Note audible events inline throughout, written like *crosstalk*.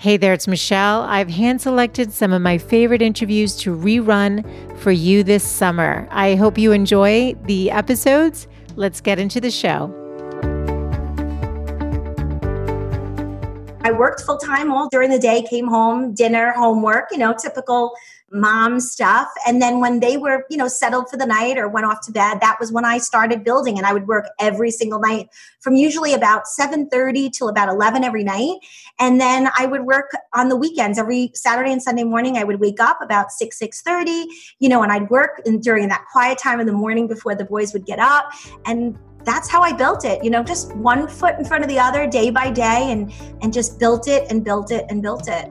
Hey there, it's Michele. I've hand selected some of my favorite interviews to rerun for you this summer. I hope you enjoy the episodes. Let's get into the show. I worked full time all during the day, came home, dinner, homework, you know, typical mom stuff. And then when they were, you know, settled for the night or went off to bed, that was when I started building and I would work every single night from usually about 7:30 till about 11 every night. And then I would work on the weekends every Saturday and Sunday morning. I would wake up about 6 6:30, you know, and I'd work in, during that quiet time in the morning before the boys would get up and that's how I built it, you know, just one foot in front of the other day by day and and just built it and built it and built it.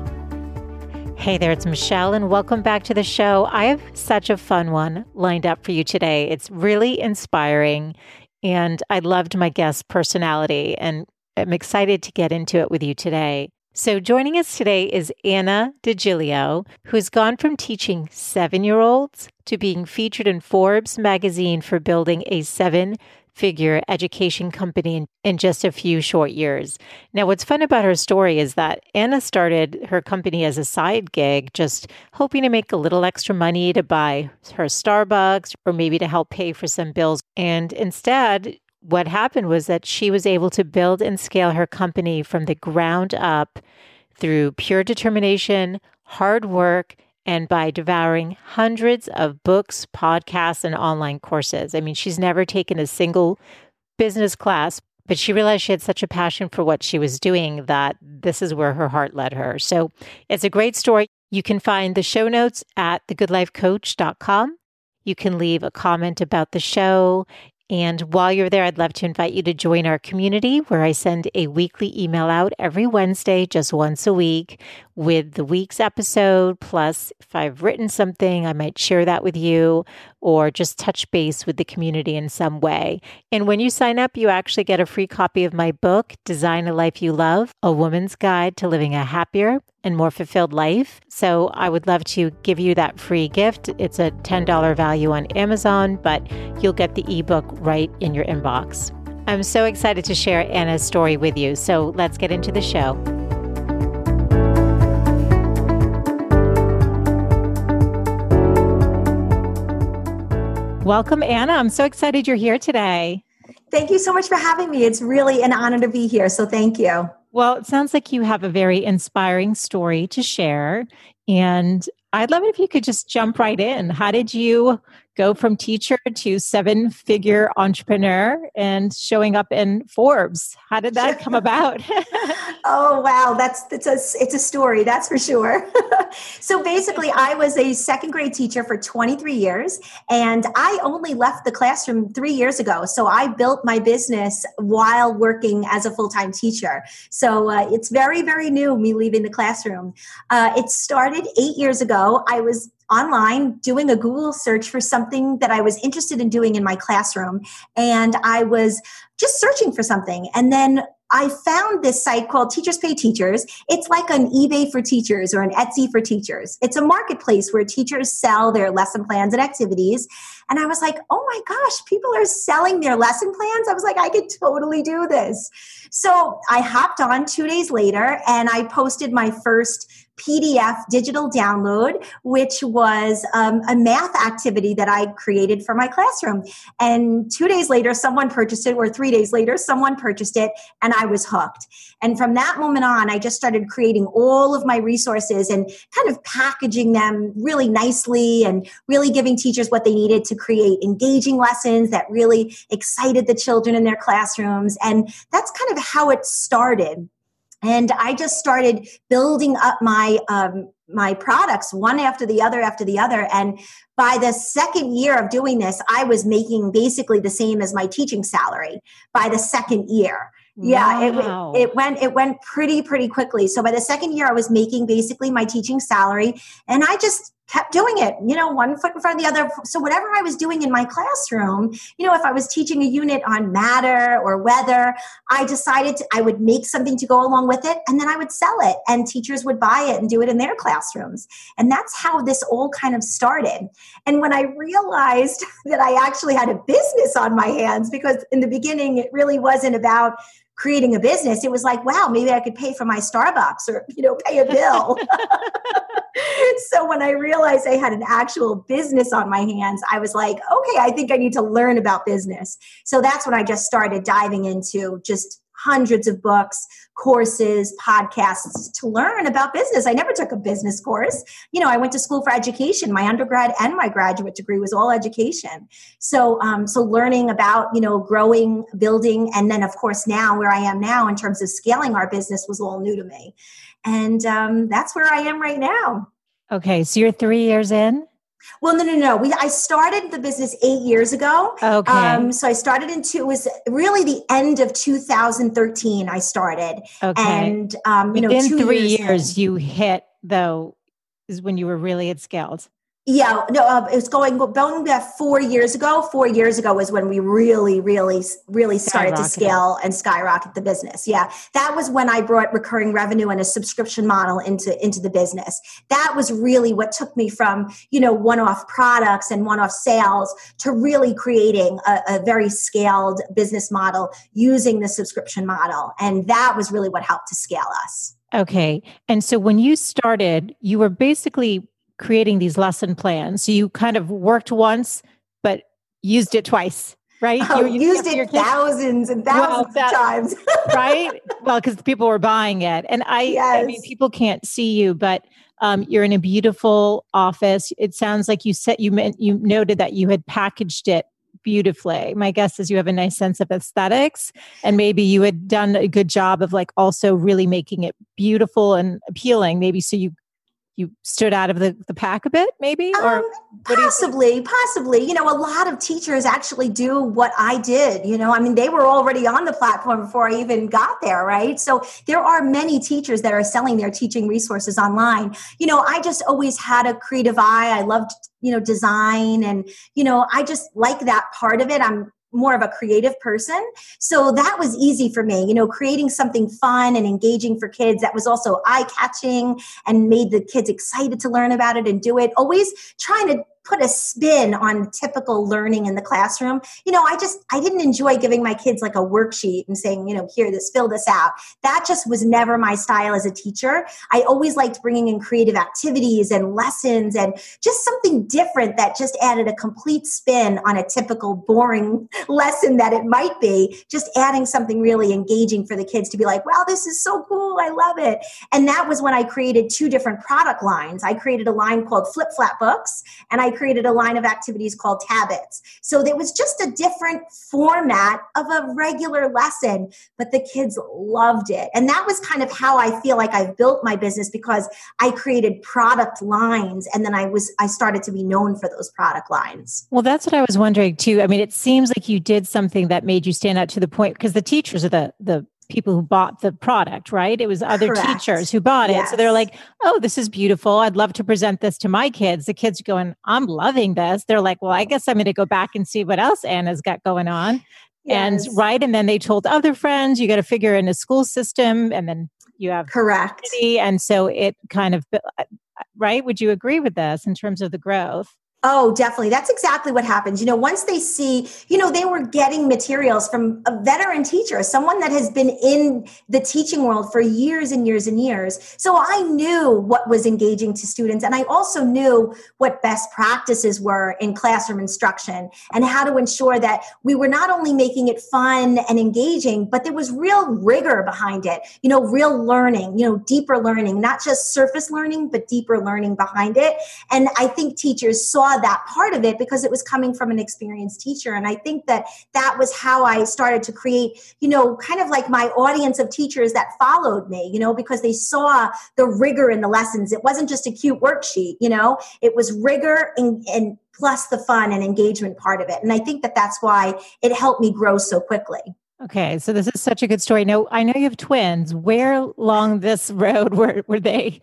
Hey there, it's Michele, and welcome back to the show. I have such a fun one lined up for you today. It's really inspiring, and I loved my guest's personality, and I'm excited to get into it with you today. So, joining us today is Anna DiGilio, who has gone from teaching seven year olds to being featured in Forbes magazine for building a seven figure education company in, in, just a few short years. Now, what's fun about her story is that Anna started her company as a side gig, just hoping to make a little extra money to buy her Starbucks or maybe to help pay for some bills. And instead, what happened was that she was able to build and scale her company from the ground up through pure determination, hard work, and by devouring hundreds of books, podcasts, and online courses. I mean, she's never taken a single business class, but she realized she had such a passion for what she was doing that this is where her heart led her. So it's a great story. You can find the show notes at thegoodlifecoach.com. You can leave a comment about the show. And while you're there, I'd love to invite you to join our community where I send a weekly email out every Wednesday, just once a week, with the week's episode. Plus, if I've written something, I might share that with you or just touch base with the community in some way. And when you sign up, you actually get a free copy of my book, Design a Life You Love A Woman's Guide to Living a Happier and more fulfilled life. So I would love to give you that free gift. It's a $10 value on Amazon, but you'll get the ebook right in your inbox. I'm so excited to share Anna's story with you. So let's get into the show. Welcome, Anna. I'm so excited you're here today. Thank you so much for having me. It's really an honor to be here. So, thank you. Well, it sounds like you have a very inspiring story to share. And I'd love it if you could just jump right in. How did you go from teacher to seven figure entrepreneur and showing up in Forbes. How did that come *laughs* about? *laughs* oh wow, that's it's a it's a story, that's for sure. *laughs* so basically I was a second grade teacher for 23 years and I only left the classroom 3 years ago. So I built my business while working as a full-time teacher. So uh, it's very very new me leaving the classroom. Uh, it started 8 years ago. I was online doing a Google search for something that I was interested in doing in my classroom. And I was just searching for something. And then I found this site called Teachers Pay Teachers. It's like an eBay for teachers or an Etsy for teachers. It's a marketplace where teachers sell their lesson plans and activities. And I was like, oh my gosh, people are selling their lesson plans. I was like, I could totally do this. So I hopped on two days later and I posted my first PDF digital download, which was um, a math activity that I created for my classroom. And two days later, someone purchased it, or three days later, someone purchased it, and I was hooked. And from that moment on, I just started creating all of my resources and kind of packaging them really nicely and really giving teachers what they needed to create engaging lessons that really excited the children in their classrooms. And that's kind of how it started and i just started building up my um, my products one after the other after the other and by the second year of doing this i was making basically the same as my teaching salary by the second year Yeah, wow. it, it went it went pretty pretty quickly. So by the second year, I was making basically my teaching salary, and I just kept doing it, you know, one foot in front of the other. So whatever I was doing in my classroom, you know, if I was teaching a unit on matter or weather, I decided to, I would make something to go along with it and then I would sell it and teachers would buy it and do it in their classrooms. And that's how this all kind of started. And when I realized *laughs* that I actually had a business on my hands, because in the beginning it really wasn't about creating a business, it was like, wow, maybe I could pay for my Starbucks or, you know, pay a bill. *laughs* *laughs* so when I realized I had an actual business on my hands, I was like, okay, I think I need to learn about business. So that's when I just started diving into just hundreds of books, courses, podcasts to learn about business. I never took a business course. You know, I went to school for education. My undergrad and my graduate degree was all education. So, um, so learning about you know growing, building, and then of course now where I am now in terms of scaling our business was all new to me, and um, that's where I am right now. Okay, so you're three years in. Well, no, no, no. We I started the business eight years ago. Okay. Um, so I started in two. It was really the end of 2013. I started. Okay. And um, you Within know, three years, years you hit though is when you were really at scaled. Yeah, no, uh, it was going going back four years ago. Four years ago was when we really, really, really started to scale and skyrocket the business. Yeah, that was when I brought recurring revenue and a subscription model into into the business. That was really what took me from you know one off products and one off sales to really creating a, a very scaled business model using the subscription model, and that was really what helped to scale us. Okay. And so when you started, you were basically creating these lesson plans. So you kind of worked once, but used it twice, right? Oh, you, used it thousands and thousands well, that, of times. *laughs* right? Well, because people were buying it. And I, yes. I mean, people can't see you, but um, you're in a beautiful office. It sounds like you said you meant you noted that you had packaged it beautifully. My guess is you have a nice sense of aesthetics and maybe you had done a good job of like also really making it beautiful and appealing maybe so you you stood out of the, the pack a bit maybe? Or um, possibly you possibly. You know a lot of teachers actually do what i did you know? I mean they were already on the platform before i even got there right? So there are many teachers that are selling their teaching resources online. You know i just always had a creative eye. I loved you know design and you know i just like that part of it. I'm more of a creative person. So that was easy for me, you know, creating something fun and engaging for kids that was also eye catching and made the kids excited to learn about it and do it. Always trying to put a spin on typical learning in the classroom. You know, I just I didn't enjoy giving my kids like a worksheet and saying, you know, here this fill this out. That just was never my style as a teacher. I always liked bringing in creative activities and lessons and just something different that just added a complete spin on a typical boring *laughs* lesson that it might be. Just adding something really engaging for the kids to be like, "Wow, this is so cool. I love it." And that was when I created two different product lines. I created a line called Flip Flap Books and I created a line of activities called Tabbits. So there was just a different format of a regular lesson, but the kids loved it. And that was kind of how I feel like I've built my business because I created product lines and then I was I started to be known for those product lines. Well, that's what I was wondering too. I mean, it seems like you did something that made you stand out to the point because the teachers are the the people who bought the product, right? It was other Correct. teachers who bought it. So they're like, oh, this is beautiful. I'd love to present this to my kids. The kids going, I'm loving this. They're like, well, I guess I'm going to go back and see what else Anna's got going on. Yes. And right. And then they told other friends, you got to figure in a school system and then you have correct. And so it kind of, uh, right? Would you agree with this in terms of the growth? Oh, definitely. That's exactly what happens. You know, once they see, you know, they were getting materials from a veteran teacher, someone that has been in the teaching world for years and years and years. So I knew what was engaging to students. And I also knew what best practices were in classroom instruction and how to ensure that we were not only making it fun and engaging, but there was real rigor behind it, you know, real learning, you know, deeper learning, not just surface learning, but deeper learning behind it. And I think teachers saw that part of it because it was coming from an experienced teacher. And I think that that was how I started to create, you know, kind of like my audience of teachers that followed me, you know, because they saw the rigor in the lessons. It wasn't just a cute worksheet, you know, it was rigor and, and plus the fun and engagement part of it. And I think that that's why it helped me grow so quickly. Okay, so this is such a good story. Now I know you have twins. Where along this *laughs* road were were they?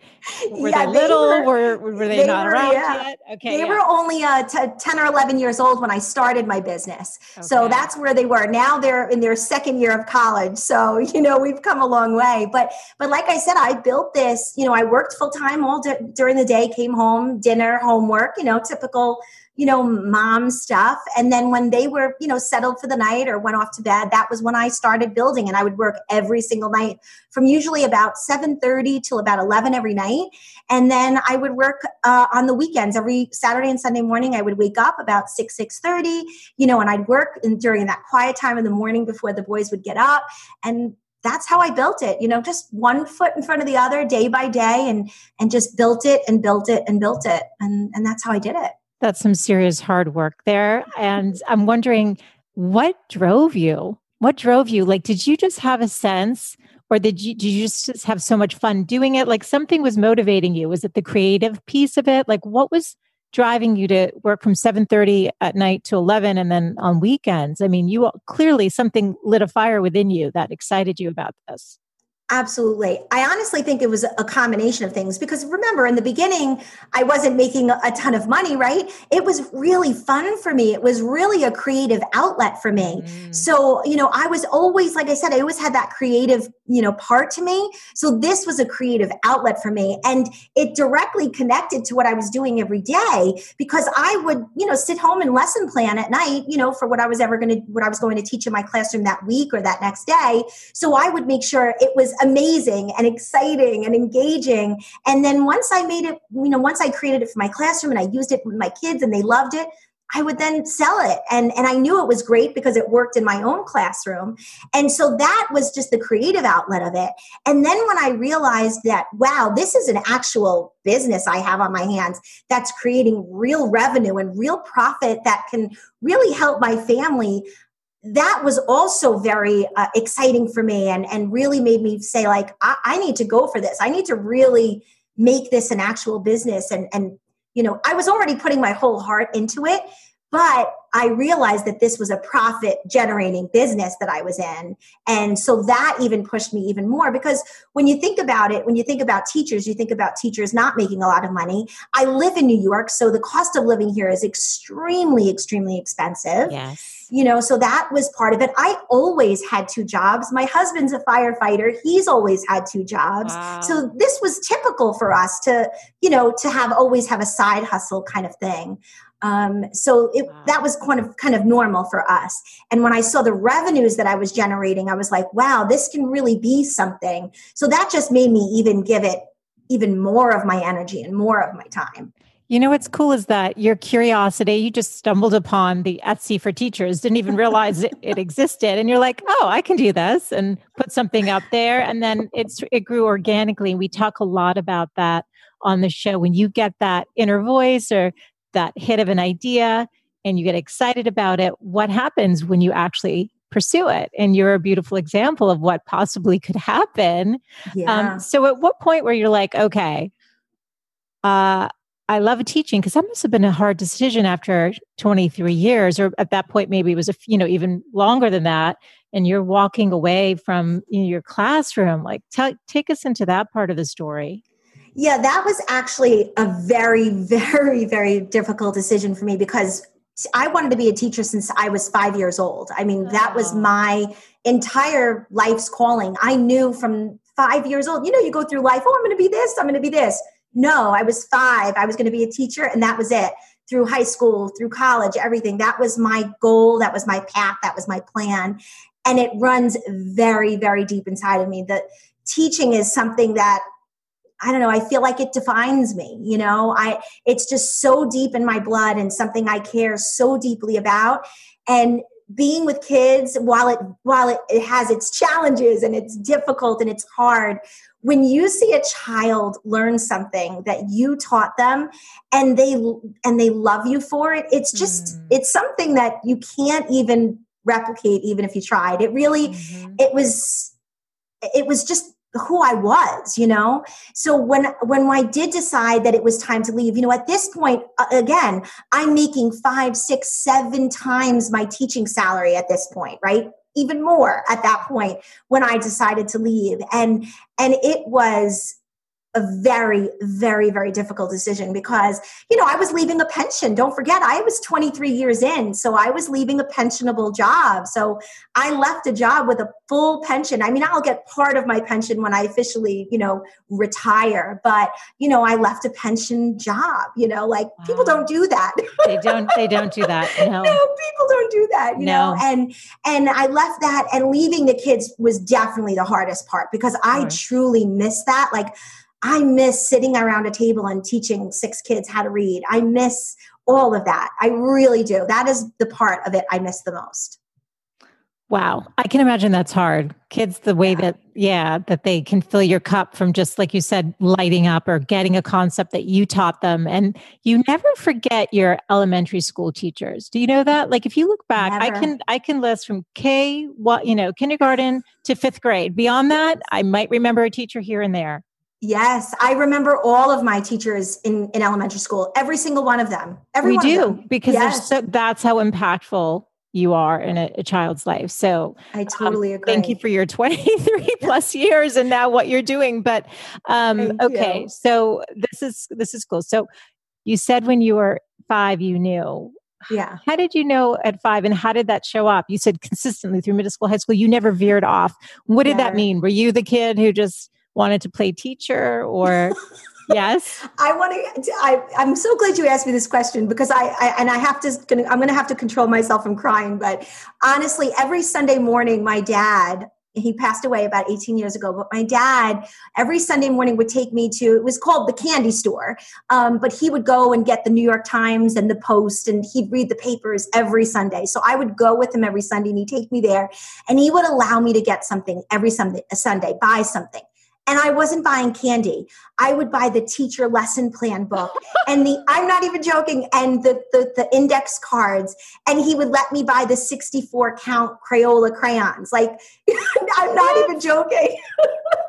Were yeah, they little? They were, were, were they, they not were, around yeah. yet? Okay, they yeah. were only uh, t- ten or eleven years old when I started my business. Okay. So that's where they were. Now they're in their second year of college. So *laughs* you know we've come a long way. But but like I said, I built this. You know, I worked full time all d- during the day. Came home, dinner, homework. You know, typical you know, mom stuff. And then when they were, you know, settled for the night or went off to bed, that was when I started building and I would work every single night from usually about 7.30 till about 11 every night. And then I would work uh, on the weekends every Saturday and Sunday morning. I would wake up about 6, 6.30, you know, and I'd work in, during that quiet time in the morning before the boys would get up. And that's how I built it, you know, just one foot in front of the other day by day and and just built it and built it and built it. And and that's how I did it. That's some serious hard work there. And *laughs* I'm wondering what drove you? What drove you? Like, did you just have a sense or did you, did you just have so much fun doing it? Like something was motivating you. Was it the creative piece of it? Like what was driving you to work from 7.30 at night to 11 and then on weekends? I mean, you clearly something lit a fire within you that excited you about this. Absolutely. I honestly think it was a combination of things because remember, in the beginning, I wasn't making a ton of money, right? It was really fun for me. It was really a creative outlet for me. Mm. So, you know, I was always, like I said, I always had that creative, you know, part to me. So this was a creative outlet for me. And it directly connected to what I was doing every day because I would, you know, sit home and lesson plan at night, you know, for what I was ever going to, what I was going to teach in my classroom that week or that next day. So I would make sure it was amazing and exciting and engaging. And then once I made it, you know, once I created it for my classroom and I used it with my kids and they loved it, I would then sell it. And, and I knew it was great because it worked in my own classroom. And so that was just the creative outlet of it. And then when I realized that, wow, this is an actual business I have on my hands that's creating real revenue and real profit that can really help my family that was also very uh, exciting for me and, and really made me say like I, I, need to go for this. I need to really make this an actual business and and you know i was already putting my whole heart into it but I realized that this was a profit generating business that I was in. And so that even pushed me even more because when you think about it, when you think about teachers, you think about teachers not making a lot of money. I live in New York, so the cost of living here is extremely, extremely expensive. Yes. You know, so that was part of it. I always had two jobs. My husband's a firefighter. He's always had two jobs. Wow. So this was typical for us to, you know, to have always have a side hustle kind of thing. Um, so it, wow. that was kind of kind of normal for us. And when I saw the revenues that I was generating, I was like, wow, this can really be something. So that just made me even give it even more of my energy and more of my time. You know what's cool is that your curiosity, you just stumbled upon the Etsy for teachers, didn't even realize it, it, existed. And you're like, oh, I can do this and put something up there. And then it's it grew organically. And We talk a lot about that on the show. When you get that inner voice or that hit of an idea and you get excited about it, what happens when you actually pursue it? And you're a beautiful example of what possibly could happen. Um, yeah. Um, so, at what point where you're like, okay, uh, I love teaching because that must have been a hard decision after 23 years, or at that point, maybe it was a you know even longer than that. And you're walking away from you know, your classroom. Like, t- take us into that part of the story. Yeah, that was actually a very, very, very difficult decision for me because I wanted to be a teacher since I was five years old. I mean, that was my entire life's calling. I knew from five years old, you know, you go through life, oh, I'm going to be this, I'm going to be this. No, I was five. I was going to be a teacher, and that was it. Through high school, through college, everything. That was my goal. That was my path. That was my plan. And it runs very, very deep inside of me. That teaching is something that I don't know, I feel like it defines me, you know. I it's just so deep in my blood and something I care so deeply about and being with kids while it while it, it has its challenges and it's difficult and it's hard when you see a child learn something that you taught them and they and they love you for it it's just mm. it's something that you can't even replicate even if you tried it really mm-hmm. it was it was just who I was, you know? So when when I did decide that it was time to leave, you know, at this point, uh, again, I'm making five, six, seven times my teaching salary at this point, right? even more at that point when I decided to leave. And and it was a very very very difficult decision because you know i was leaving a pension don't forget i was 23 years in so i was leaving a pensionable job so i left a job with a full pension i mean i'll get part of my pension when i officially you know retire but you know i left a pension job you know like wow. people don't do that they don't they don't do that *laughs* no. no people don't do that you no. know and and i left that and leaving the kids was definitely the hardest part because i truly miss that like I miss sitting around a table and teaching six kids how to read. I miss all of that. I really do. That is the part of it I miss the most. Wow. I can imagine that's hard. Kids, the way yeah. that, yeah, that they can fill your cup from just like you said, lighting up or getting a concept that you taught them. And you never forget your elementary school teachers. Do you know that? Like if you look back, never. I can, I can list from K, what, you know, kindergarten to fifth grade. Beyond that, I might remember a teacher here and there. Yes, I remember all of my teachers in, in elementary school, every single one of them. Every we do because yes. so, that's how impactful you are in a, a child's life. So I um, totally um, agree. Thank you for your *laughs* 23 plus *laughs* years and now what you're doing. But um, okay, you. so this is this is cool. So you said when you were five, you knew. Yeah. How did you know at five and how did that show up? You said consistently through middle school, high school, you never veered off. What did never. that mean? Were you the kid who just wanted to play teacher or *laughs* yes. I want to I, i'm so glad you asked me this question because I, I and i have to i'm going to have to control myself from crying but honestly every sunday morning my dad he passed away about 18 years ago but my dad every sunday morning would take me to it was called the candy store um, but he would go and get the new york times and the post and he'd read the papers every sunday. So i would go with him every sunday and he'd take me there and he would allow me to get something every sunday a sunday buy something and I wasn't buying candy. I would buy the teacher lesson plan book *laughs* and the I'm not even joking and the, the the index cards and he would let me buy the 64 count Crayola crayons. Like *laughs* I'm not even joking. *laughs*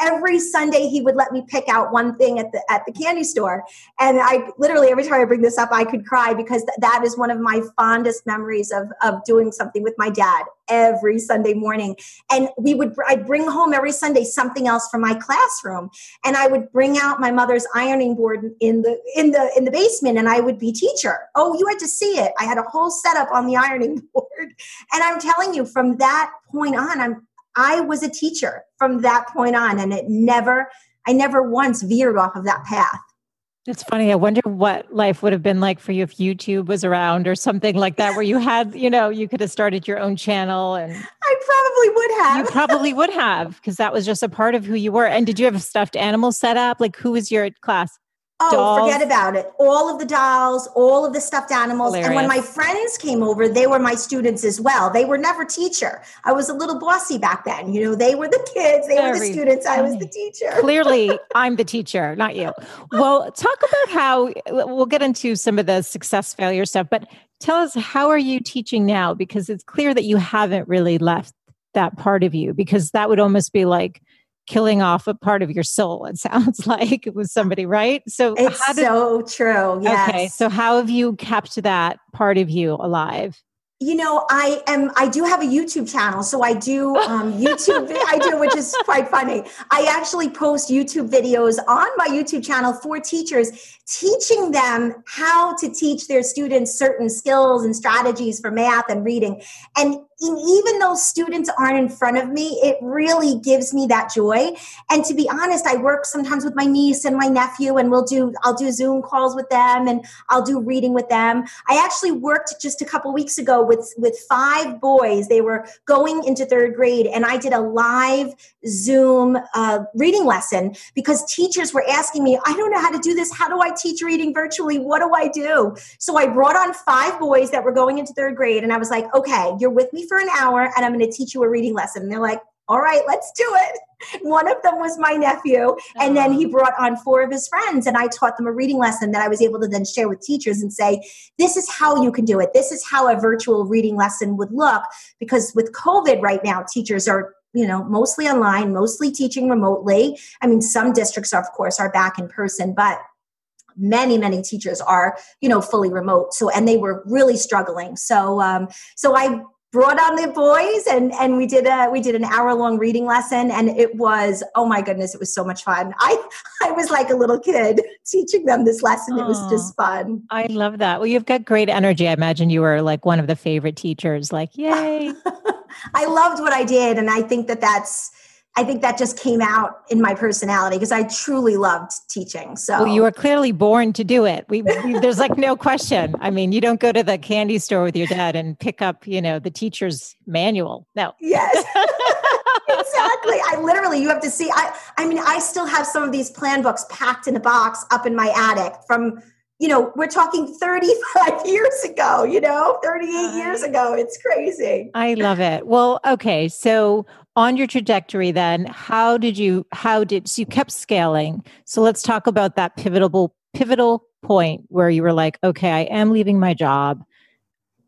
every Sunday he would let me pick out one thing at the at the candy store, and I literally every time I bring this up, I could cry because th- that is one of my fondest memories of of doing something with my dad every Sunday morning. And we would I'd bring home every Sunday something else from my classroom, and I would bring out my mother's ironing board in the in the in the basement, and I would be teacher. Oh, you had to see it. I had a whole setup on the ironing *laughs* board, and I'm telling you, from that point on, I'm I was a teacher from that point on, and it never, I never once veered off of that path. It's funny. I wonder what life would have been like for you if YouTube was around or something like that, where you *laughs* had, you know, you could have started your own channel and I probably would have. You probably would have because that was just a part of who you were. And did you have a stuffed animal set up? Like who was your class? Oh, dolls. forget about it. All of the dolls, all of the stuffed animals. Hilarious. And when my friends came over, they were my students as well. They were never teacher. I was a little bossy back then. You know, they were the kids, they Very were the students, funny. I was the teacher. Clearly, *laughs* I'm the teacher, not you. Well, talk about how we'll get into some of the success failure stuff, but tell us how are you teaching now? Because it's clear that you haven't really left that part of you because that would almost be like killing off a part of your soul it sounds *laughs* like it was somebody right? So it's did, so true yes. okay so how have you kept that part of you alive? You know i am i do have a youtube channel so i do um, youtube i do which is *laughs* quite funny. I actually post youtube videos on my youtube channel for teachers teaching them how to teach their students certain skills and strategies for math and reading. And even though students aren't in front of me, it really gives me that joy. And to be honest, I work sometimes with my niece and my nephew, and we'll do I'll do Zoom calls with them, and I'll do reading with them. I actually worked just a couple weeks ago with with five boys. They were going into third grade, and I did a live Zoom uh, reading lesson because teachers were asking me, "I don't know how to do this. How do I teach reading virtually? What do I do?" So I brought on five boys that were going into third grade, and I was like, "Okay, you're with me." For an hour and I'm going to teach you a reading lesson. And they're like, all right, let's do it. One of them was my nephew. And then he brought on four of his friends, and I taught them a reading lesson that I was able to then share with teachers and say, this is how you can do it. This is how a virtual reading lesson would look. Because with COVID right now, teachers are you know mostly online mostly teaching remotely i mean some districts are, of course are back in person but many many teachers are you know fully remote so and they were really struggling so um so i brought on the boys and and we did a we did an hour long reading lesson and it was oh my goodness it was so much fun. I *laughs* i was like a little kid teaching them this lesson. It was just fun. I love that. Well you've got great energy. I imagine you were like one of the favorite teachers like yay. *laughs* I loved what i did and i think that that's I think that just came out in my personality because I truly loved teaching. So well, you were clearly born to do it. We, we, there's like no question. I mean, you don't go to the candy store with your dad and pick up, you know, the teacher's manual. No. Yes. *laughs* exactly. I literally, you have to see. I, I mean, I still have some of these plan books packed in a box up in my attic from you know, we're talking 35 *laughs* years ago, you know, 38 years ago. It's crazy. I love it. Well, okay. So on your trajectory then, how did you how did so you kept scaling. So let's talk about that pivotal pivotal point where you were like, okay, I am leaving my job.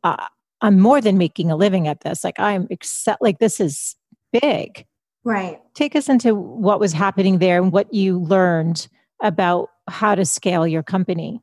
Uh, I'm more than making a living at this. Like I'm accept like this is big. Right. Take us into what was happening there and what you learned about how to scale your company.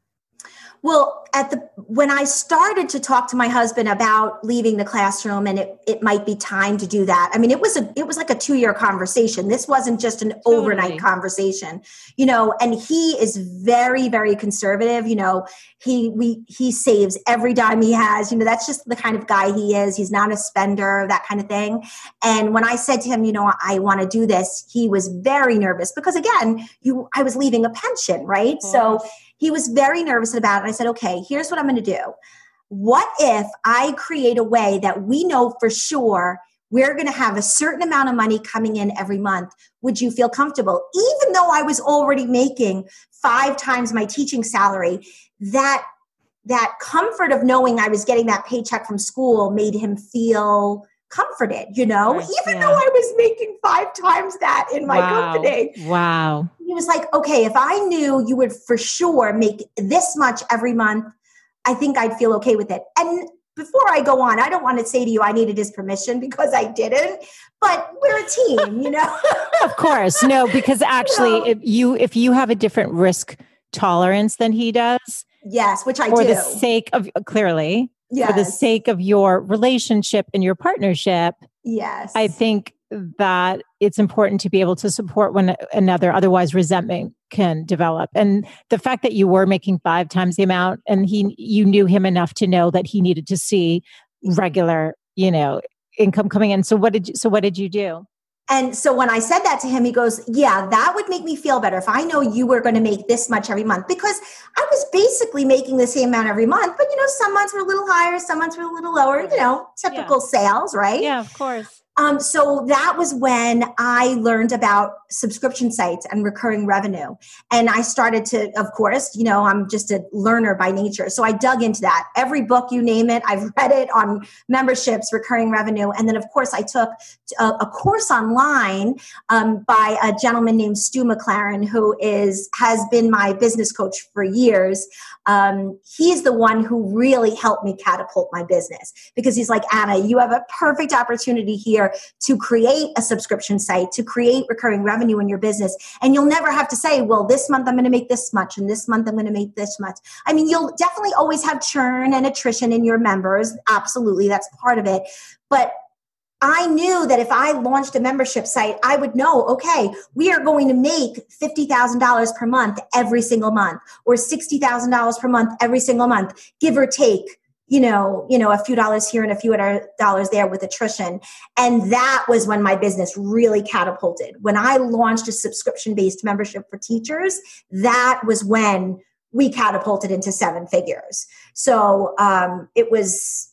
Well, at the when I started to talk to my husband about leaving the classroom and it, it might be time to do that. I mean, it was a it was like a two year conversation. This wasn't just an totally. overnight conversation, you know. And he is very very conservative. You know, he we he saves every dime he has. You know, that's just the kind of guy he is. He's not a spender, that kind of thing. And when I said to him, you know, I want to do this, he was very nervous because again, you I was leaving a pension, right? So he was very nervous about it. I said, okay, here's what I'm going to do. What if I create a way that we know for sure we're going to have a certain amount of money coming in every month? Would you feel comfortable? Even though I was already making five times my teaching salary, that that comfort of knowing I was getting that paycheck from school made him feel comforted, you know, right, even yeah. though I was making five times that in my wow. company. Wow. He was like, okay, if I knew you would for sure make this much every month, I think I'd feel okay with it. And before I go on, I don't want to say to you I needed his permission *laughs* because I didn't, but we're a team, you know. *laughs* of course. No, because actually *laughs* you know? if you if you have a different risk tolerance than he does, yes, which I for do. the sake of clearly yes. for the sake of your relationship and your partnership. Yes. I think that it's important to be able to support one another otherwise resentment can develop and the fact that you were making five times the amount and he you knew him enough to know that he needed to see regular you know income coming in so what did you so what did you do and so when I said that to him, he goes, Yeah, that would make me feel better if I know you were going to make this much every month because I was basically making the same amount every month. But, you know, some months were a little higher, some months were a little lower, you know, typical yeah. sales, right? Yeah, of course. Um, so that was when I learned about subscription sites and recurring revenue. And I started to, of course, you know, I'm just a learner by nature. So I dug into that. Every book, you name it, I've *laughs* read it on memberships, recurring revenue. And then, of course, I took a, a course online um, by a gentleman named Stu McLaren, who is has been my business coach for years. Um, he's the one who really helped me catapult my business because he's like, Anna, you have a perfect opportunity here to create a subscription site, to create recurring revenue in your business. And you'll never have to say, well, this month I'm going to make this much and this month I'm going to make this much. I mean, you'll definitely always have churn and attrition in your members. Absolutely. That's part of it. But I knew that if I launched a membership site, I would know, okay, we are going to make $50,000 per month every single month or $60,000 per month every single month, give or take you know, you know, a few dollars here and a few dollars there with attrition. And that was when my business really catapulted. When I launched a subscription based membership for teachers, that was when we catapulted into seven figures. So um, it was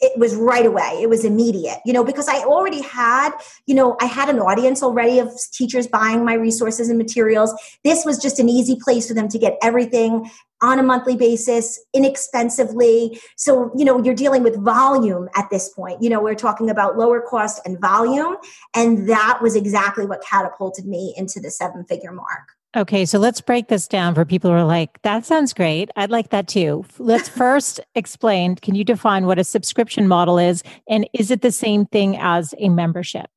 it was right away. It was immediate you know because i already had you know i had an audience already of teachers buying my resources and materials. This was just an easy place for them to get everything on a monthly basis inexpensively. So you know you're dealing with volume at this point. You know we're talking about lower cost and volume and that was exactly what catapulted me into the seven figure mark Okay, so let's break this down for people who are like, that sounds great. I'd like that too. Let's *laughs* first explain can you define what a subscription model is? And is it the same thing as a membership?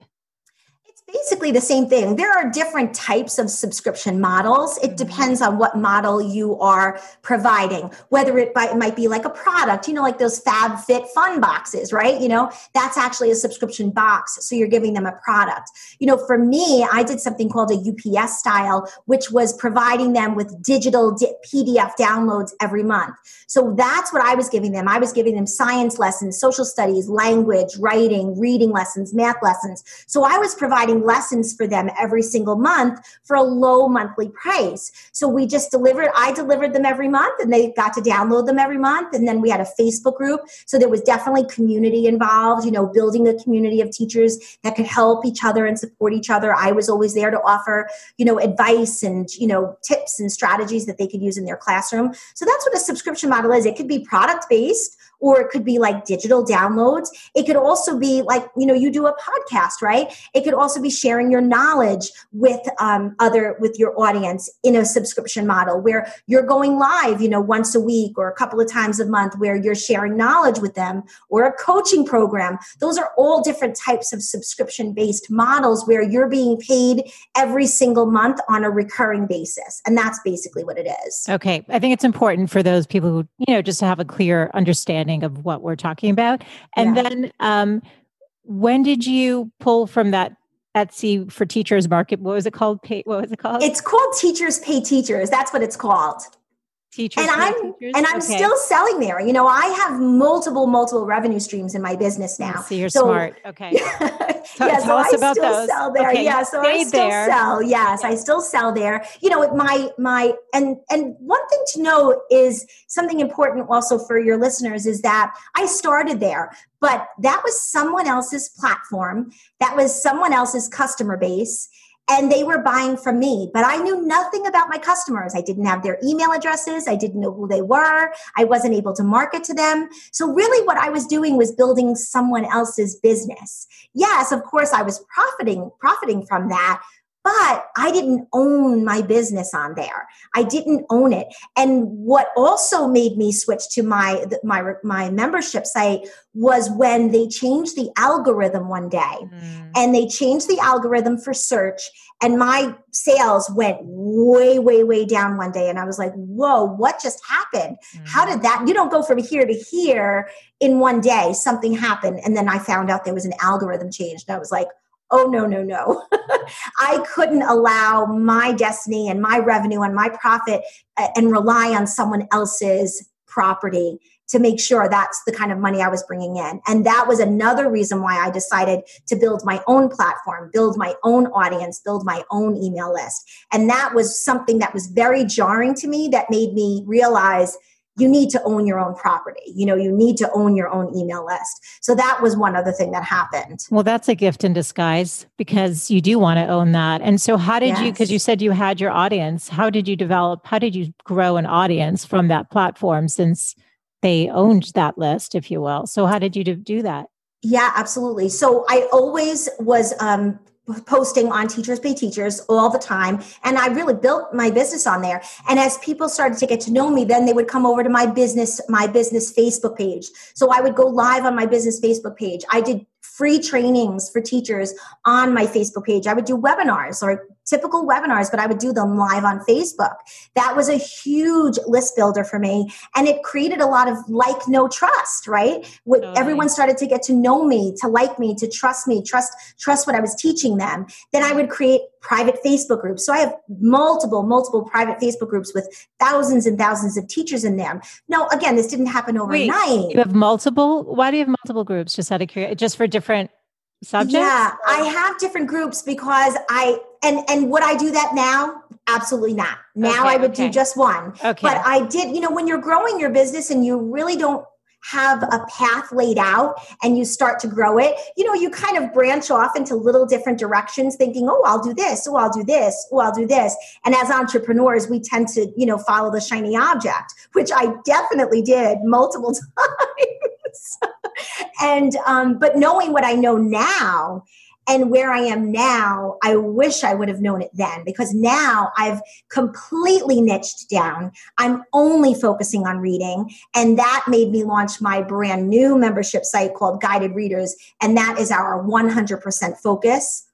Basically the same thing. There are different types of subscription models. It mm-hmm. depends on what model you are providing, whether it might, it might be like a product, you know, like those Fab Fit Fun boxes, right? You know, that's actually a subscription box. So you're giving them a product. You know, for me, I did something called a UPS style, which was providing them with digital PDF downloads every month. So that's what I was giving them. I was giving them science lessons, social studies, language, writing, reading lessons, math lessons. So I was providing lessons for them every single month for a low monthly price. So we just delivered, I delivered them every month and they got to download them every month. And then we had a Facebook group. So there was definitely community involved, you know, building a community of teachers that could help each other and support each other. I was always there to offer, you know, advice and, you know, tips and strategies that they could use in their classroom. So that's what a subscription model is. It could be product based or it could be like digital downloads. It could also be like, you know, you do a podcast, right? It could also be sharing your knowledge with um, other, with your audience in a subscription model where you're going live, you know, once a week or a couple of times a month where you're sharing knowledge with them or a coaching program. Those are all different types of subscription based models where you're being paid every single month on a recurring basis. And that's basically what it is. Okay. I think it's important for those people who, you know, just to have a clear understanding understanding of what we're talking about. And yeah. then um, when did you pull from that Etsy for Teachers Market? What was it called? Pay, what was it called? It's called Teachers Pay Teachers. That's what it's called teachers and i'm teachers? and i'm okay. still selling there. You know i have multiple multiple revenue streams in my business now. so you're so, smart. Okay. *laughs* Yeah, tell, yeah, so us I about still those. sell there. Okay. yeah so i still there. sell. Yes i still sell there. You know my my and and one thing to know is something important also for your listeners is that i started there but that was someone else's platform. That was someone else's customer base and they were buying from me but i knew nothing about my customers. I didn't have their email addresses. I didn't know who they were. I wasn't able to market to them. So really what i was doing was building someone else's business. Yes of course i was profiting profiting from that but I didn't own my business on there. I didn't own it. And what also made me switch to my my my membership site was when they changed the algorithm one day. Mm. And they changed the algorithm for search and my sales went way way way down one day and I was like, "Whoa, what just happened? Mm. How did that? You don't go from here to here in one day. Something happened." And then I found out there was an algorithm change and I was like, oh no no no. *laughs* I couldn't allow my destiny and my revenue and my profit uh, and rely on someone else's property to make sure that's the kind of money i was bringing in. And that was another reason why i decided to build my own platform build my own audience build my own email list. And that was something that was very jarring to me that made me realize you need to own your own property. You know, you need to own your own email list. So that was one other thing that happened. Well, that's a gift in disguise because you do want to own that. And so, how did yes. you, because you said you had your audience, how did you develop, how did you grow an audience from that platform since they owned that list, if you will? So, how did you do that? Yeah, absolutely. So I always was um, posting on Teachers Pay Teachers all the time. And I really built my business on there. And as people started to get to know me, then they would come over to my business, my business Facebook page. So I would go live on my business Facebook page. I did free trainings for teachers on my Facebook page. I would do webinars or typical webinars, but I would do them live on Facebook. That was a huge list builder for me. And it created a lot of like, no trust, right? Totally. Everyone started to get to know me, to like me, to trust me, trust, trust what I was teaching them. Then I would create private Facebook groups. So I have multiple, multiple private Facebook groups with thousands and thousands of teachers in them. No, again, this didn't happen overnight. Wait, you have multiple? Why do you have multiple groups? Just out of curiosity, just for different subjects? Yeah, I have different groups because I and and would I do that now? Absolutely not. Now okay, I would okay. do just one. Okay. But I did, you know, when you're growing your business and you really don't have a path laid out and you start to grow it, you know, you kind of branch off into little different directions thinking, oh, I'll do this, oh, I'll do this, oh, I'll do this. And as entrepreneurs, we tend to, you know, follow the shiny object, which I definitely did multiple *laughs* times. And, um, but knowing what I know now, and where I am now, I wish I would have known it then because now I've completely niched down. I'm only focusing on reading. And that made me launch my brand new membership site called Guided Readers. And that is our 100% focus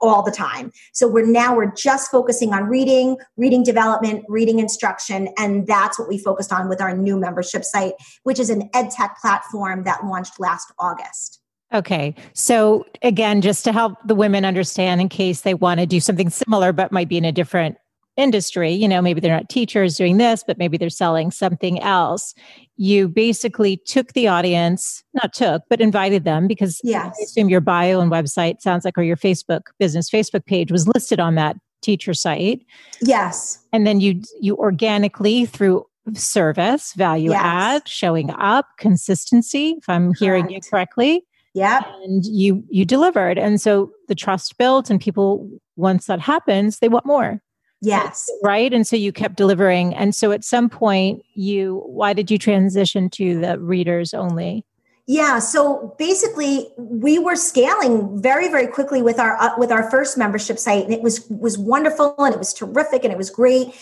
all the time. So we're now we're just focusing on reading, reading development, reading instruction, and that's what we focused on with our new membership site, which is an ed tech platform that launched last August. Okay. So again, just to help the women understand in case they want to do something similar but might be in a different industry, you know, maybe they're not teachers doing this, but maybe they're selling something else. You basically took the audience, not took, but invited them because yes. I assume your bio and website sounds like, or your Facebook business Facebook page was listed on that teacher site. Yes. And then you you organically through service, value yes. add, showing up, consistency, if I'm Correct. hearing you correctly, yeah. And you you delivered. And so the trust built and people once that happens, they want more. Yes. Right. And so you kept delivering. And so at some point you why did you transition to the readers only? Yeah, so basically we were scaling very very quickly with our uh, with our first membership site and it was was wonderful and it was terrific and it was great.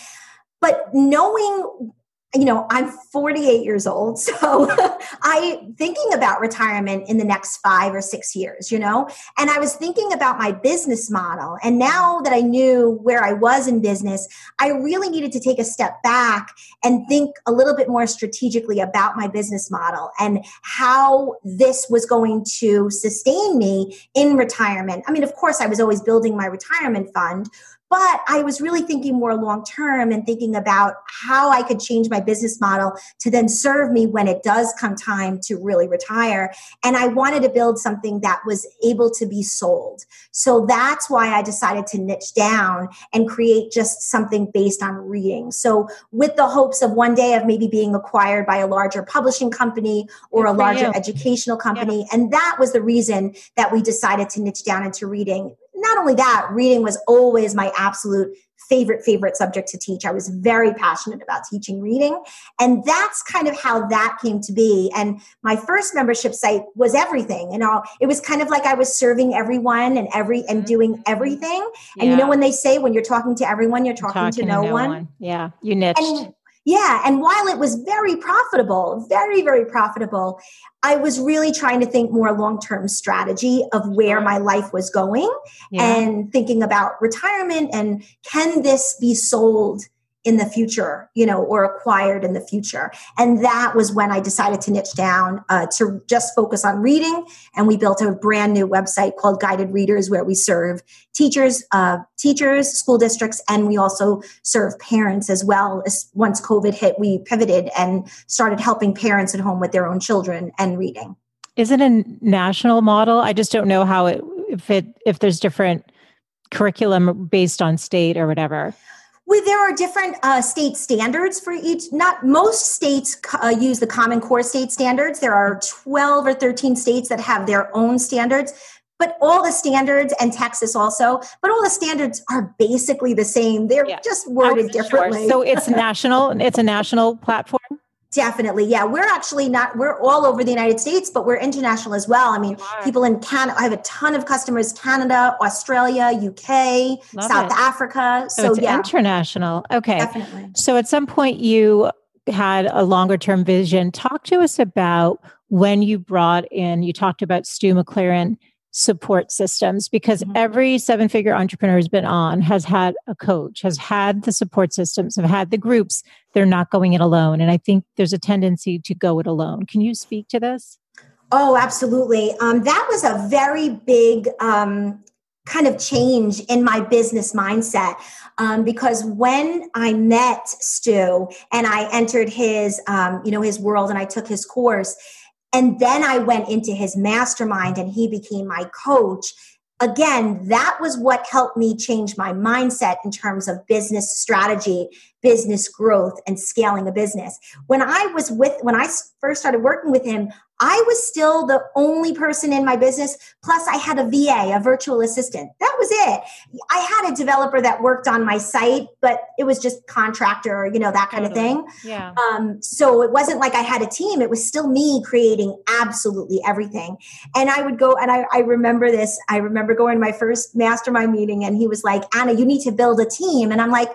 But knowing you know, I'm 48 years old. So *laughs* I thinking about retirement in the next five or six years, you know, and I was thinking about my business model. And now that I knew where I was in business, I really needed to take a step back and think a little bit more strategically about my business model and how this was going to sustain me in retirement. I mean, of course, I was always building my retirement fund, but I was really thinking more long term and thinking about how I could change my business model to then serve me when it does come time to really retire. And I wanted to build something that was able to be sold. So that's why I decided to niche down and create just something based on reading. So with the hopes of one day of maybe being acquired by a larger publishing company or a larger you. educational company. And that was the reason that we decided to niche down into reading not only that, reading was always my absolute favorite favorite subject to teach. I was very passionate about teaching reading, and that's kind of how that came to be. And my first membership site was everything, and all it was kind of like I was serving everyone and every and mm-hmm. doing everything. Yeah. And you know when they say when you're talking to everyone, you're talking, talking to, no, to no one. one. Yeah, you niched. And, yeah. And while it was very profitable, very, very profitable, I was really trying to think more long term strategy of where my life was going yeah. and thinking about retirement and can this be sold in the future, you know, or acquired in the future. And that was when I decided to niche down uh, to just focus on reading. And we built a brand new website called Guided Readers, where we serve teachers, uh, teachers, school districts, and we also serve parents as well. As once COVID hit, we pivoted and started helping parents at home with their own children and reading. Is it a national model? I just don't know how it if it if there's different curriculum based on state or whatever. Well, there are different uh, state standards for each. Not most states uh, use the Common Core state standards. There are 12 or 13 states that have their own standards, but all the standards, and Texas also, but all the standards are basically the same. They're yeah. just worded differently. Sure. So it's national. It's a national platform. Definitely. Yeah. We're actually not, we're all over the United States, but we're international as well. I mean, people in Canada, I have a ton of customers, Canada, Australia, UK, Love South it. Africa. So, so it's yeah. international. Okay. Definitely. So at some point you had a longer term vision. Talk to us about when you brought in, you talked about Stu McLaren support systems because mm-hmm. every seven figure entrepreneur has been on has had a coach has had the support systems have had the groups. They're not going it alone and i think there's a tendency to go it alone. Can you speak to this? Oh absolutely. Um, that was a very big um, kind of change in my business mindset um, because when I met Stu and I entered his, um, you know, his world and I took his course, and then I went into his mastermind and he became my coach. Again, that was what helped me change my mindset in terms of business strategy business growth and scaling a business. When I was with, when I first started working with him, I was still the only person in my business. Plus, I had a VA, a virtual assistant. That was it. I had a developer that worked on my site, but it was just contractor, you know, that kind totally. of thing. Yeah. Um, so it wasn't like I had a team. It was still me creating absolutely everything. And I would go, and I, I remember this. I remember going to my first mastermind meeting, and he was like, "Anna, you need to build a team." And I'm like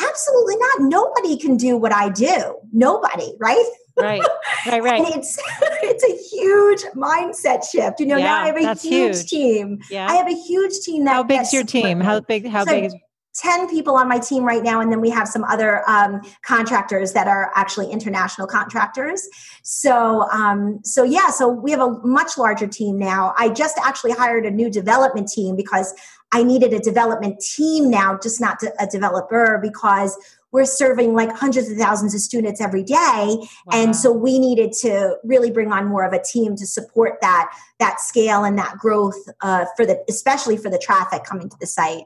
Absolutely not. Nobody can do what I do. Nobody, right? Right, right, right. And it's *laughs* it's a huge mindset shift. You know, Yeah, now I have a huge, huge. team. Yeah. I have a huge team. That How big's your team? How big? How So- big is? 10 people on my team right now and then we have some other um, contractors that are actually international contractors so um, so yeah so we have a much larger team now i just actually hired a new development team because i needed a development team now just not a developer because we're serving like hundreds of thousands of students every day Wow. and so we needed to really bring on more of a team to support that that scale and that growth uh, for the especially for the traffic coming to the site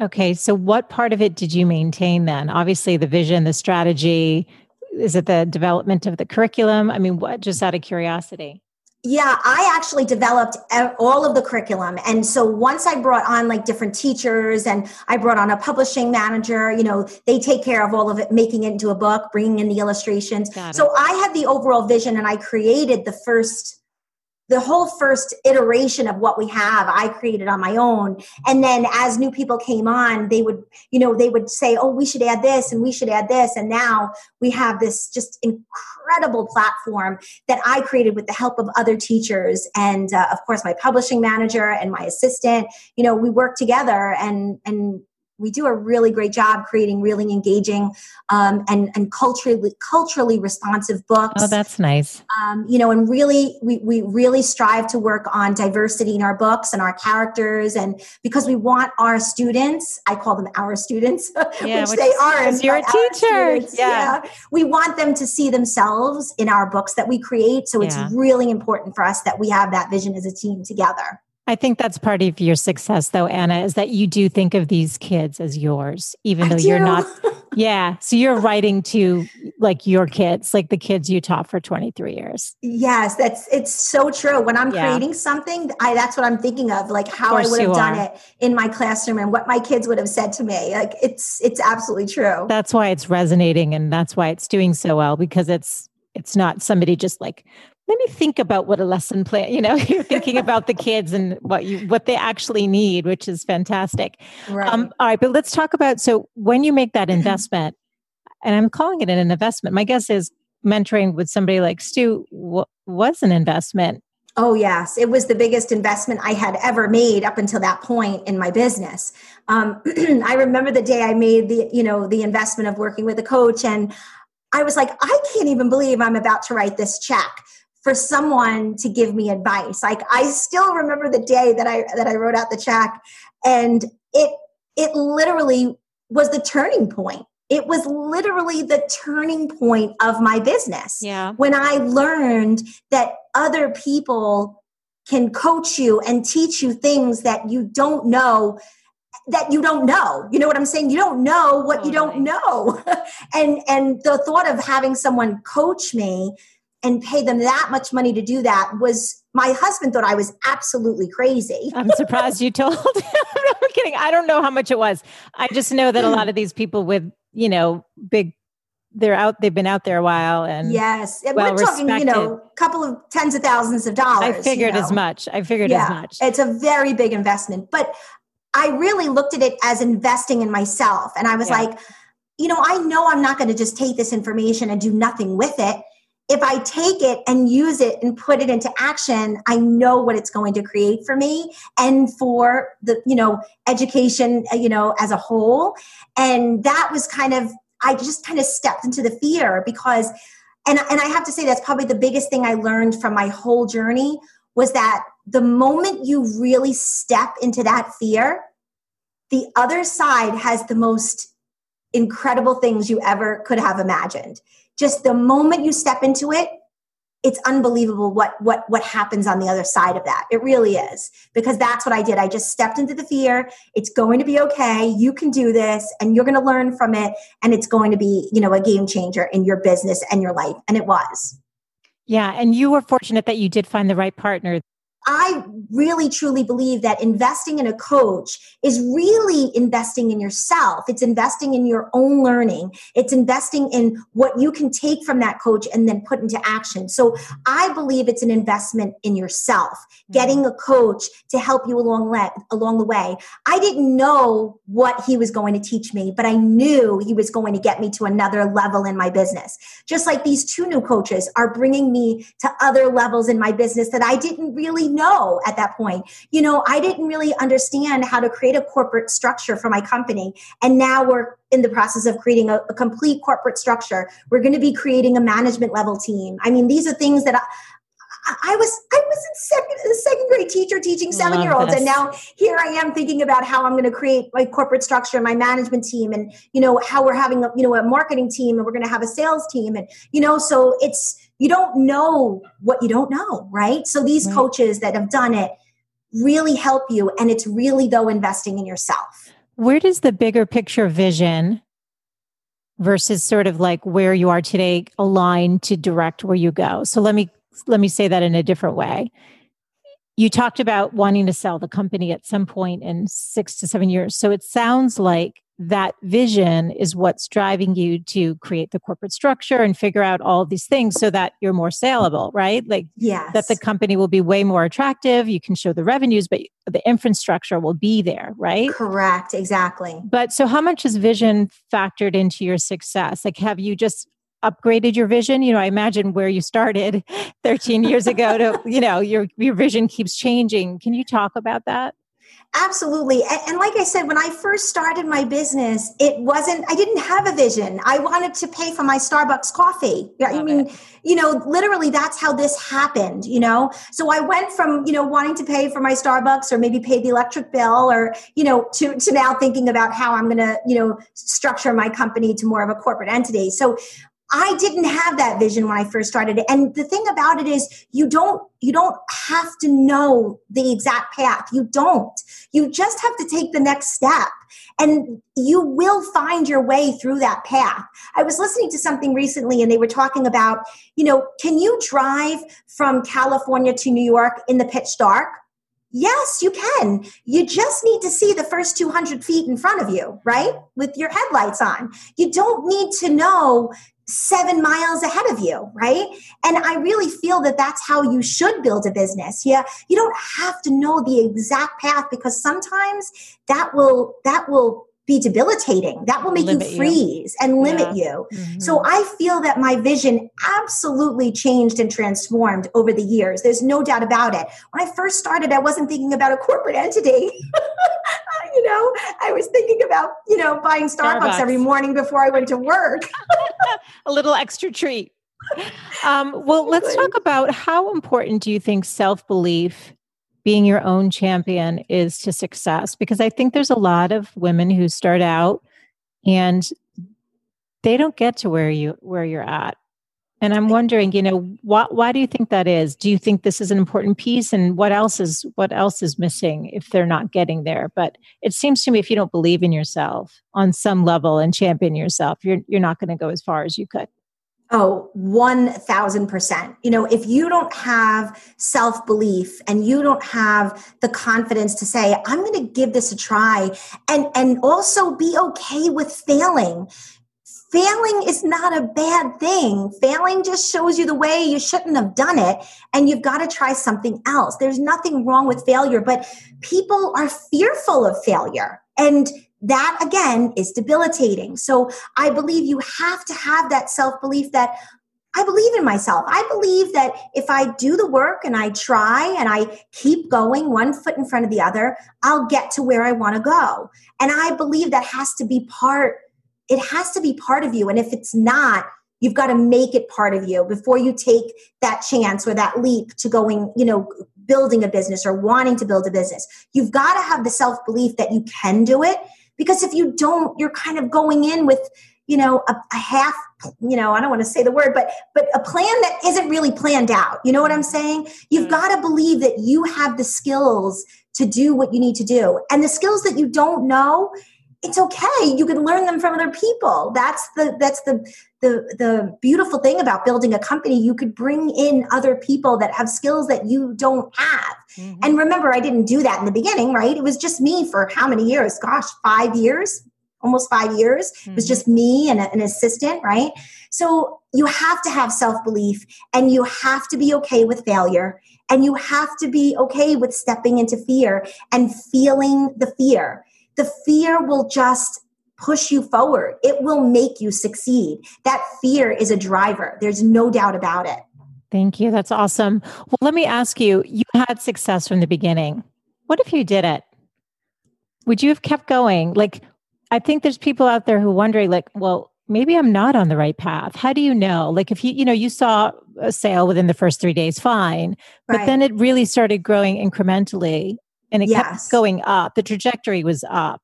Okay, so what part of it did you maintain then? Obviously, the vision, the strategy. Is it the development of the curriculum? I mean, what? Just out of curiosity. Yeah, I actually developed all of the curriculum. And so once I brought on like different teachers and I brought on a publishing manager, you know, they take care of all of it, making it into a book, bringing in the illustrations. So I had the overall vision and I created the first the whole first iteration of what we have i created on my own. And then as new people came on they would you know they would say oh we should add this and we should add this. And now we have this just incredible platform that i created with the help of other teachers and uh, of course my publishing manager and my assistant. You know we work together and and we do a really great job creating really engaging um, and and culturally culturally responsive books Oh, that's nice. um, you know, and really, we, we really strive to work on diversity in our books and our characters. And because we want our students, I call them our students, *laughs* Yeah, which, which they are. you're a teacher. students, Yeah. We want them to see themselves in our books that we create. So it's Yeah. really important for us that we have that vision as a team together. I think that's part of your success, though, Anna, is that you do think of these kids as yours, even though you're not. *laughs* Yeah. So you're writing to like your kids, like the kids you taught for 23 years. Yes, that's it's so true. When I'm Yeah. creating something, I that's what I'm thinking of, like how I would have done are. it in my classroom and what my kids would have said to me. Like it's it's absolutely true. That's why it's resonating and that's why it's doing so well because it's it's not somebody just like let me think about what a lesson plan you know *laughs* you're thinking *laughs* about the kids and what you what they actually need which is fantastic Right. um all right but let's talk about so when you make that investment and i'm calling it an investment my guess is mentoring with somebody like stu w- was an investment Oh, yes. It was the biggest investment I had ever made up until that point in my business. Um, *clears throat* I remember the day I made the, you know, the investment of working with a coach and I was like, I can't even believe I'm about to write this check for someone to give me advice. Like I still remember the day that I that I wrote out the check and it it literally was the turning point. It was literally the turning point of my business. Yeah. When I learned that other people can coach you and teach you things that you don't know that you don't know. You know what i'm saying? You don't know what you don't know. *laughs* And and the thought of having someone coach me and pay them that much money to do that was my husband thought i was absolutely crazy i'm surprised you told *laughs* i'm kidding i don't know how much it was i just know that a lot of these people with you know big they're out they've been out there a while and yes and well we're talking you know a couple of tens of thousands of dollars I you figured as much. I figured Yeah. as much. It's a very big investment, but I really looked at it as investing in myself. And I was Yeah. like, you know, I know I'm not going to just take this information and do nothing with it. If I take it and use it and put it into action, I know what it's going to create for me and for the, you know, education, uh, you know, as a whole. And that was kind of, I just kind of stepped into the fear because, and, and I have to say that's probably the biggest thing I learned from my whole journey was that the moment you really step into that fear, the other side has the most incredible things you ever could have imagined. Just the moment you step into it, it's unbelievable what what what happens on the other side of that. It really is. Because that's what I did. I just stepped into the fear. It's going to be okay. You can do this and you're going to learn from it and it's going to be, you know, a game changer in your business and your life and it was. Yeah. And you were fortunate that you did find the right partner. I really truly believe that investing in a coach is really investing in yourself. It's investing in your own learning. It's investing in what you can take from that coach and then put into action. So I believe it's an investment in yourself, mm-hmm. getting a coach to help you along, le- along the way. I didn't know what he was going to teach me, but I knew he was going to get me to another level in my business. Just like these two new coaches are bringing me to other levels in my business that I didn't really know at that point. You know, I didn't really understand how to create a corporate structure for my company. And now we're in the process of creating a, a complete corporate structure. We're going to be creating a management level team. I mean, these are things that I, I was I was a second a second grade teacher teaching oh, seven year olds, and now here I am thinking about how I'm going to create my corporate structure, and my management team, and you know how we're having a you know a marketing team, and we're going to have a sales team, and you know so it's you don't know what you don't know, right? So these right. coaches that have done it really help you. And it's really, though, investing in yourself. Where does the bigger picture vision versus sort of like where you are today align to direct where you go? So let me let me say that in a different way. You talked about wanting to sell the company at some point in six to seven years. So it sounds like that vision is what's driving you to create the corporate structure and figure out all these things so that you're more saleable, right? Like yes. that the company will be way more attractive. You can show the revenues, but the infrastructure will be there, right? Correct, exactly. But so how much is vision factored into your success? Like have you just upgraded your vision? You know, I imagine where you started *laughs* 13 years ago to, you know, your your vision keeps changing. Can you talk about that? Absolutely. And, and, like I said, when I first started my business, it wasn't, I didn't have a vision. I wanted to pay for my Starbucks coffee. Love I mean, it. you know, literally that's how this happened, you know? So I went from, you know, wanting to pay for my Starbucks or maybe pay the electric bill or, you know, to, to now thinking about how I'm going to, you know, structure my company to more of a corporate entity. So I didn't have that vision when I first started. And the thing about it is you don't you don't have to know the exact path. You don't. You just have to take the next step and you will find your way through that path. I was listening to something recently and they were talking about, you know, can you drive from California to New York in the pitch dark? Yes, you can. You just need to see the first 200 feet in front of you, right? With your headlights on. You don't need to know seven miles ahead of you, right? And I really feel that that's how you should build a business. Yeah, you don't have to know the exact path because sometimes that will that will be debilitating. That will make limit you freeze you. and limit yeah. you. Mm-hmm. So I feel that my vision absolutely changed and transformed over the years. There's no doubt about it. When I first started, I wasn't thinking about a corporate entity. *laughs* you know, I was thinking about, you know, buying Starbucks, Starbucks. every morning before I went to work. *laughs* *laughs* a little extra treat. Um, well, let's talk about how important do you think self belief being your own champion is to success because i think there's a lot of women who start out and they don't get to where you where you're at. And i'm wondering you know why, why do you think that is? Do you think this is an important piece? And what else is what else is missing if they're not getting there? But it seems to me if you don't believe in yourself on some level and champion yourself you're you're not going to go as far as you could Oh, 1000%. You know, if you don't have self belief and you don't have the confidence to say, I'm going to give this a try and, and also be okay with failing. Failing is not a bad thing. Failing just shows you the way you shouldn't have done it, and you've got to try something else. There's nothing wrong with failure, but people are fearful of failure. And that again is debilitating. So I believe you have to have that self belief that I believe in myself. I believe that if I do the work and I try and I keep going one foot in front of the other, I'll get to where I want to go. And I believe that has to be part, it has to be part of you. And if it's not, you've got to make it part of you before you take that chance or that leap to going, you know, building a business or wanting to build a business. You've got to have the self belief that you can do it because if you don't, you're kind of going in with, you know, a, a half, you know, I don't want to say the word, but but a plan that isn't really planned out. You know what I'm saying? You've mm-hmm. got to believe that you have the skills to do what you need to do. And the skills that you don't know, it's okay you can learn them from other people that's the that's the the the beautiful thing about building a company you could bring in other people that have skills that you don't have mm-hmm. and remember i didn't do that in the beginning right it was just me for how many years gosh 5 years almost 5 years mm-hmm. it was mm-hmm. just me and a, an assistant right so you have to have self-belief and you have to be okay with failure and you have to be okay with stepping into fear and feeling the fear the fear will just push you forward. It will make you succeed. That fear is a driver. There's no doubt about it. Thank you. That's awesome. Well, let me ask you you had success from the beginning. What if you did it? Would you have kept going? Like, I think there's people out there who wondering, like, well, maybe I'm not on the right path. How do you know? Like, if you, you know, you saw a sale within the first three days, fine. But then it really started growing incrementally and it yes. kept going up. The trajectory was up.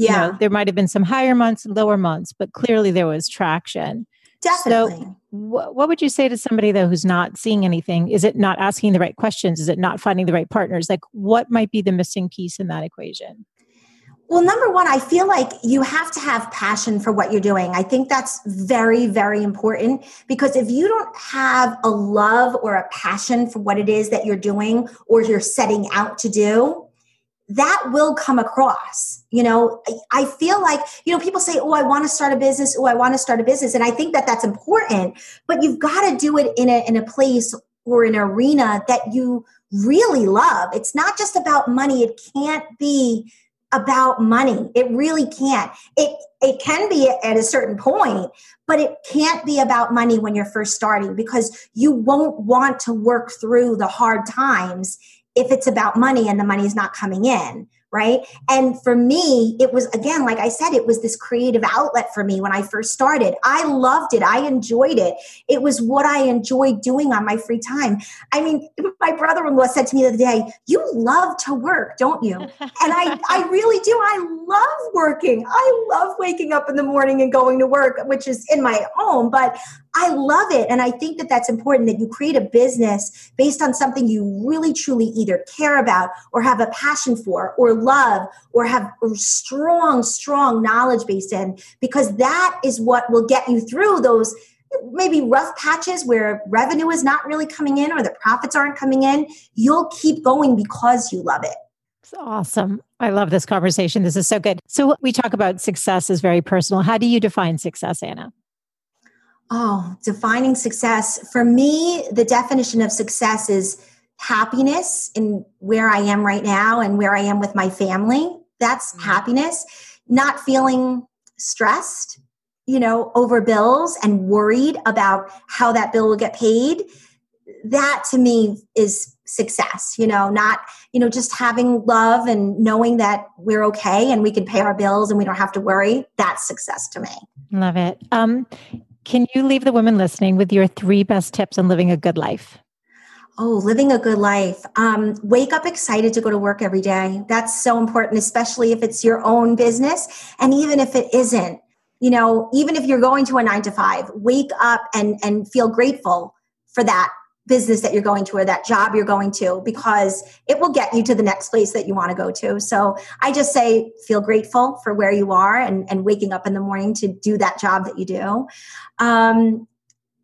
Yeah. You know, there might have been some higher months and lower months, but clearly there was traction. Definitely. So, wh- what would you say to somebody though who's not seeing anything? Is it not asking the right questions? Is it not finding the right partners? Like, what might be the missing piece in that equation? Well, number one, I feel like you have to have passion for what you're doing. I think that's very, very important because if you don't have a love or a passion for what it is that you're doing or you're setting out to do, that will come across. You know, I feel like, you know, people say, oh, I want to start a business. Oh, I want to start a business. And I think that that's important, but you've got to do it in a, in a place or an arena that you really love. It's not just about money. It can't be about money. It really can't. It it can be at a certain point, but it can't be about money when you're first starting because you won't want to work through the hard times if it's about money and the money is not coming in right? And for me, it was again, like I said, it was this creative outlet for me when I first started. I loved it. I enjoyed it. It was what I enjoyed doing on my free time. I mean, *laughs* my brother in law said to me the other day, You love to work, don't you? And I, I *laughs* really do. I love working. I love waking up in the morning and going to work, which is in my home, but I love it. And I think that that's important that you create a business based on something you really truly either care about or have a passion for or love or have strong, strong knowledge based in, because that is what will get you through those maybe rough patches where revenue is not really coming in or the profits aren't coming in. You'll keep going because you love it. It's awesome. I love this conversation. This is so good. So, we talk about success is very personal. How do you define success, Anna? Oh, defining success. For me, the definition of success is happiness in where I am right now and where I am with my family. That's mm-hmm. happiness. Not feeling stressed, you know, over bills and worried about how that bill will get paid. That to me is success, you know, not, you know, just having love and knowing that we're okay and we can pay our bills and we don't have to worry. That's success to me. Love it. Um, can you leave the women listening with your three best tips on living a good life? Oh, living a good life. Um, wake up excited to go to work every day. That's so important, especially if it's your own business. And even if it isn't, you know, even if you're going to a nine to five, wake up and, and feel grateful for that business that you're going to or that job you're going to because it will get you to the next place that you want to go to. So I just say feel grateful for where you are and, and waking up in the morning to do that job that you do. Um,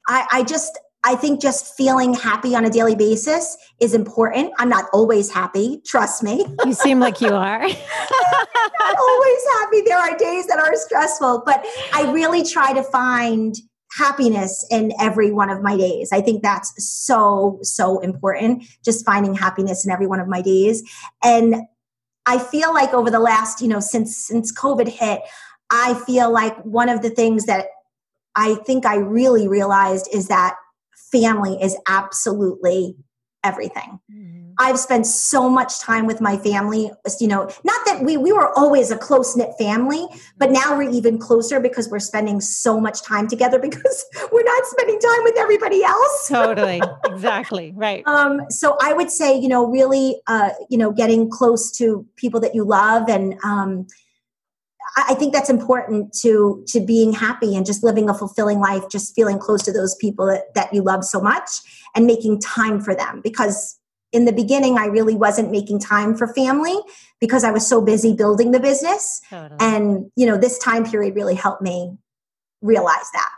I, I just I think just feeling happy on a daily basis is important. I'm not always happy, trust me. You seem like you are. *laughs* not always happy. There are days that are stressful, but I really try to find happiness in every one of my days. I think that's so, so important, just finding happiness in every one of my days. And I feel like over the last, you know, since since COVID hit, I feel like one of the things that I think I really realized is that family is absolutely everything. Mm-hmm. I've spent so much time with my family, you know, not that we we were always a close-knit family, but now we're even closer because we're spending so much time together *laughs* because we're not spending time with everybody else. totally. *laughs* Exactly. Right. Um, so I would say, you know, really uh, you know, getting close to people that you love and um I think that's important to to being happy and just living a fulfilling life, just feeling close to those people that, that you love so much and making time for them because in the beginning, I really wasn't making time for family because I was so busy building the business. Totally. And, you know, this time period really helped me realize that.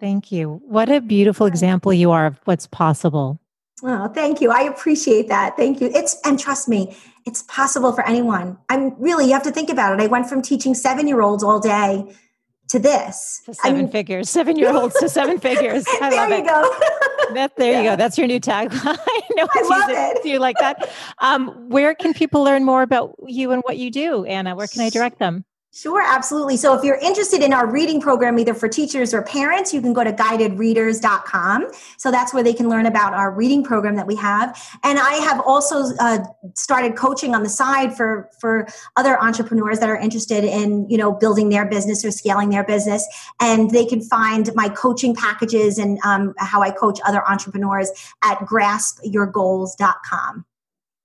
Thank you. What a beautiful example you are of what's possible. Oh, thank you. I appreciate that. Thank you. It's, and trust me, it's possible for anyone. I'm really, you have to think about it. I went from teaching seven year olds all day to this. To seven I mean, figures, seven year olds to seven *laughs* figures. I there love you it. go. *laughs* that, there yeah. you go. That's your new tagline. no *laughs* I love it. Do you like that? Um, where can people learn more about you and what you do, Anna? Where can I direct them? Sure, absolutely. So if you're interested in our reading program, either for teachers or parents, you can go to guidedreaders.com. So that's where they can learn about our reading program that we have. And I have also uh, started coaching on the side for, for other entrepreneurs that are interested in, you know, building their business or scaling their business. And they can find my coaching packages and um, how I coach other entrepreneurs at graspyourgoals.com.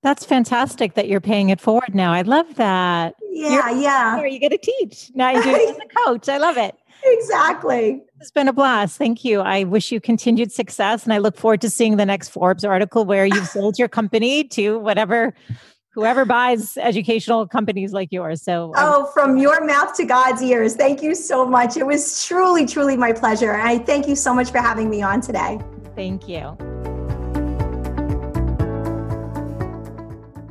That's fantastic that you're paying it forward now. I love that. Yeah, you're, yeah. You get to teach. Now you do it as a coach. I love it. Exactly. It's been a blast. Thank you. I wish you continued success and I look forward to seeing the next Forbes article where you've *laughs* sold your company to whatever whoever buys educational companies like yours. So Oh, um, from your mouth to God's ears. Thank you so much. It was truly truly my pleasure. And I thank you so much for having me on today. Thank you.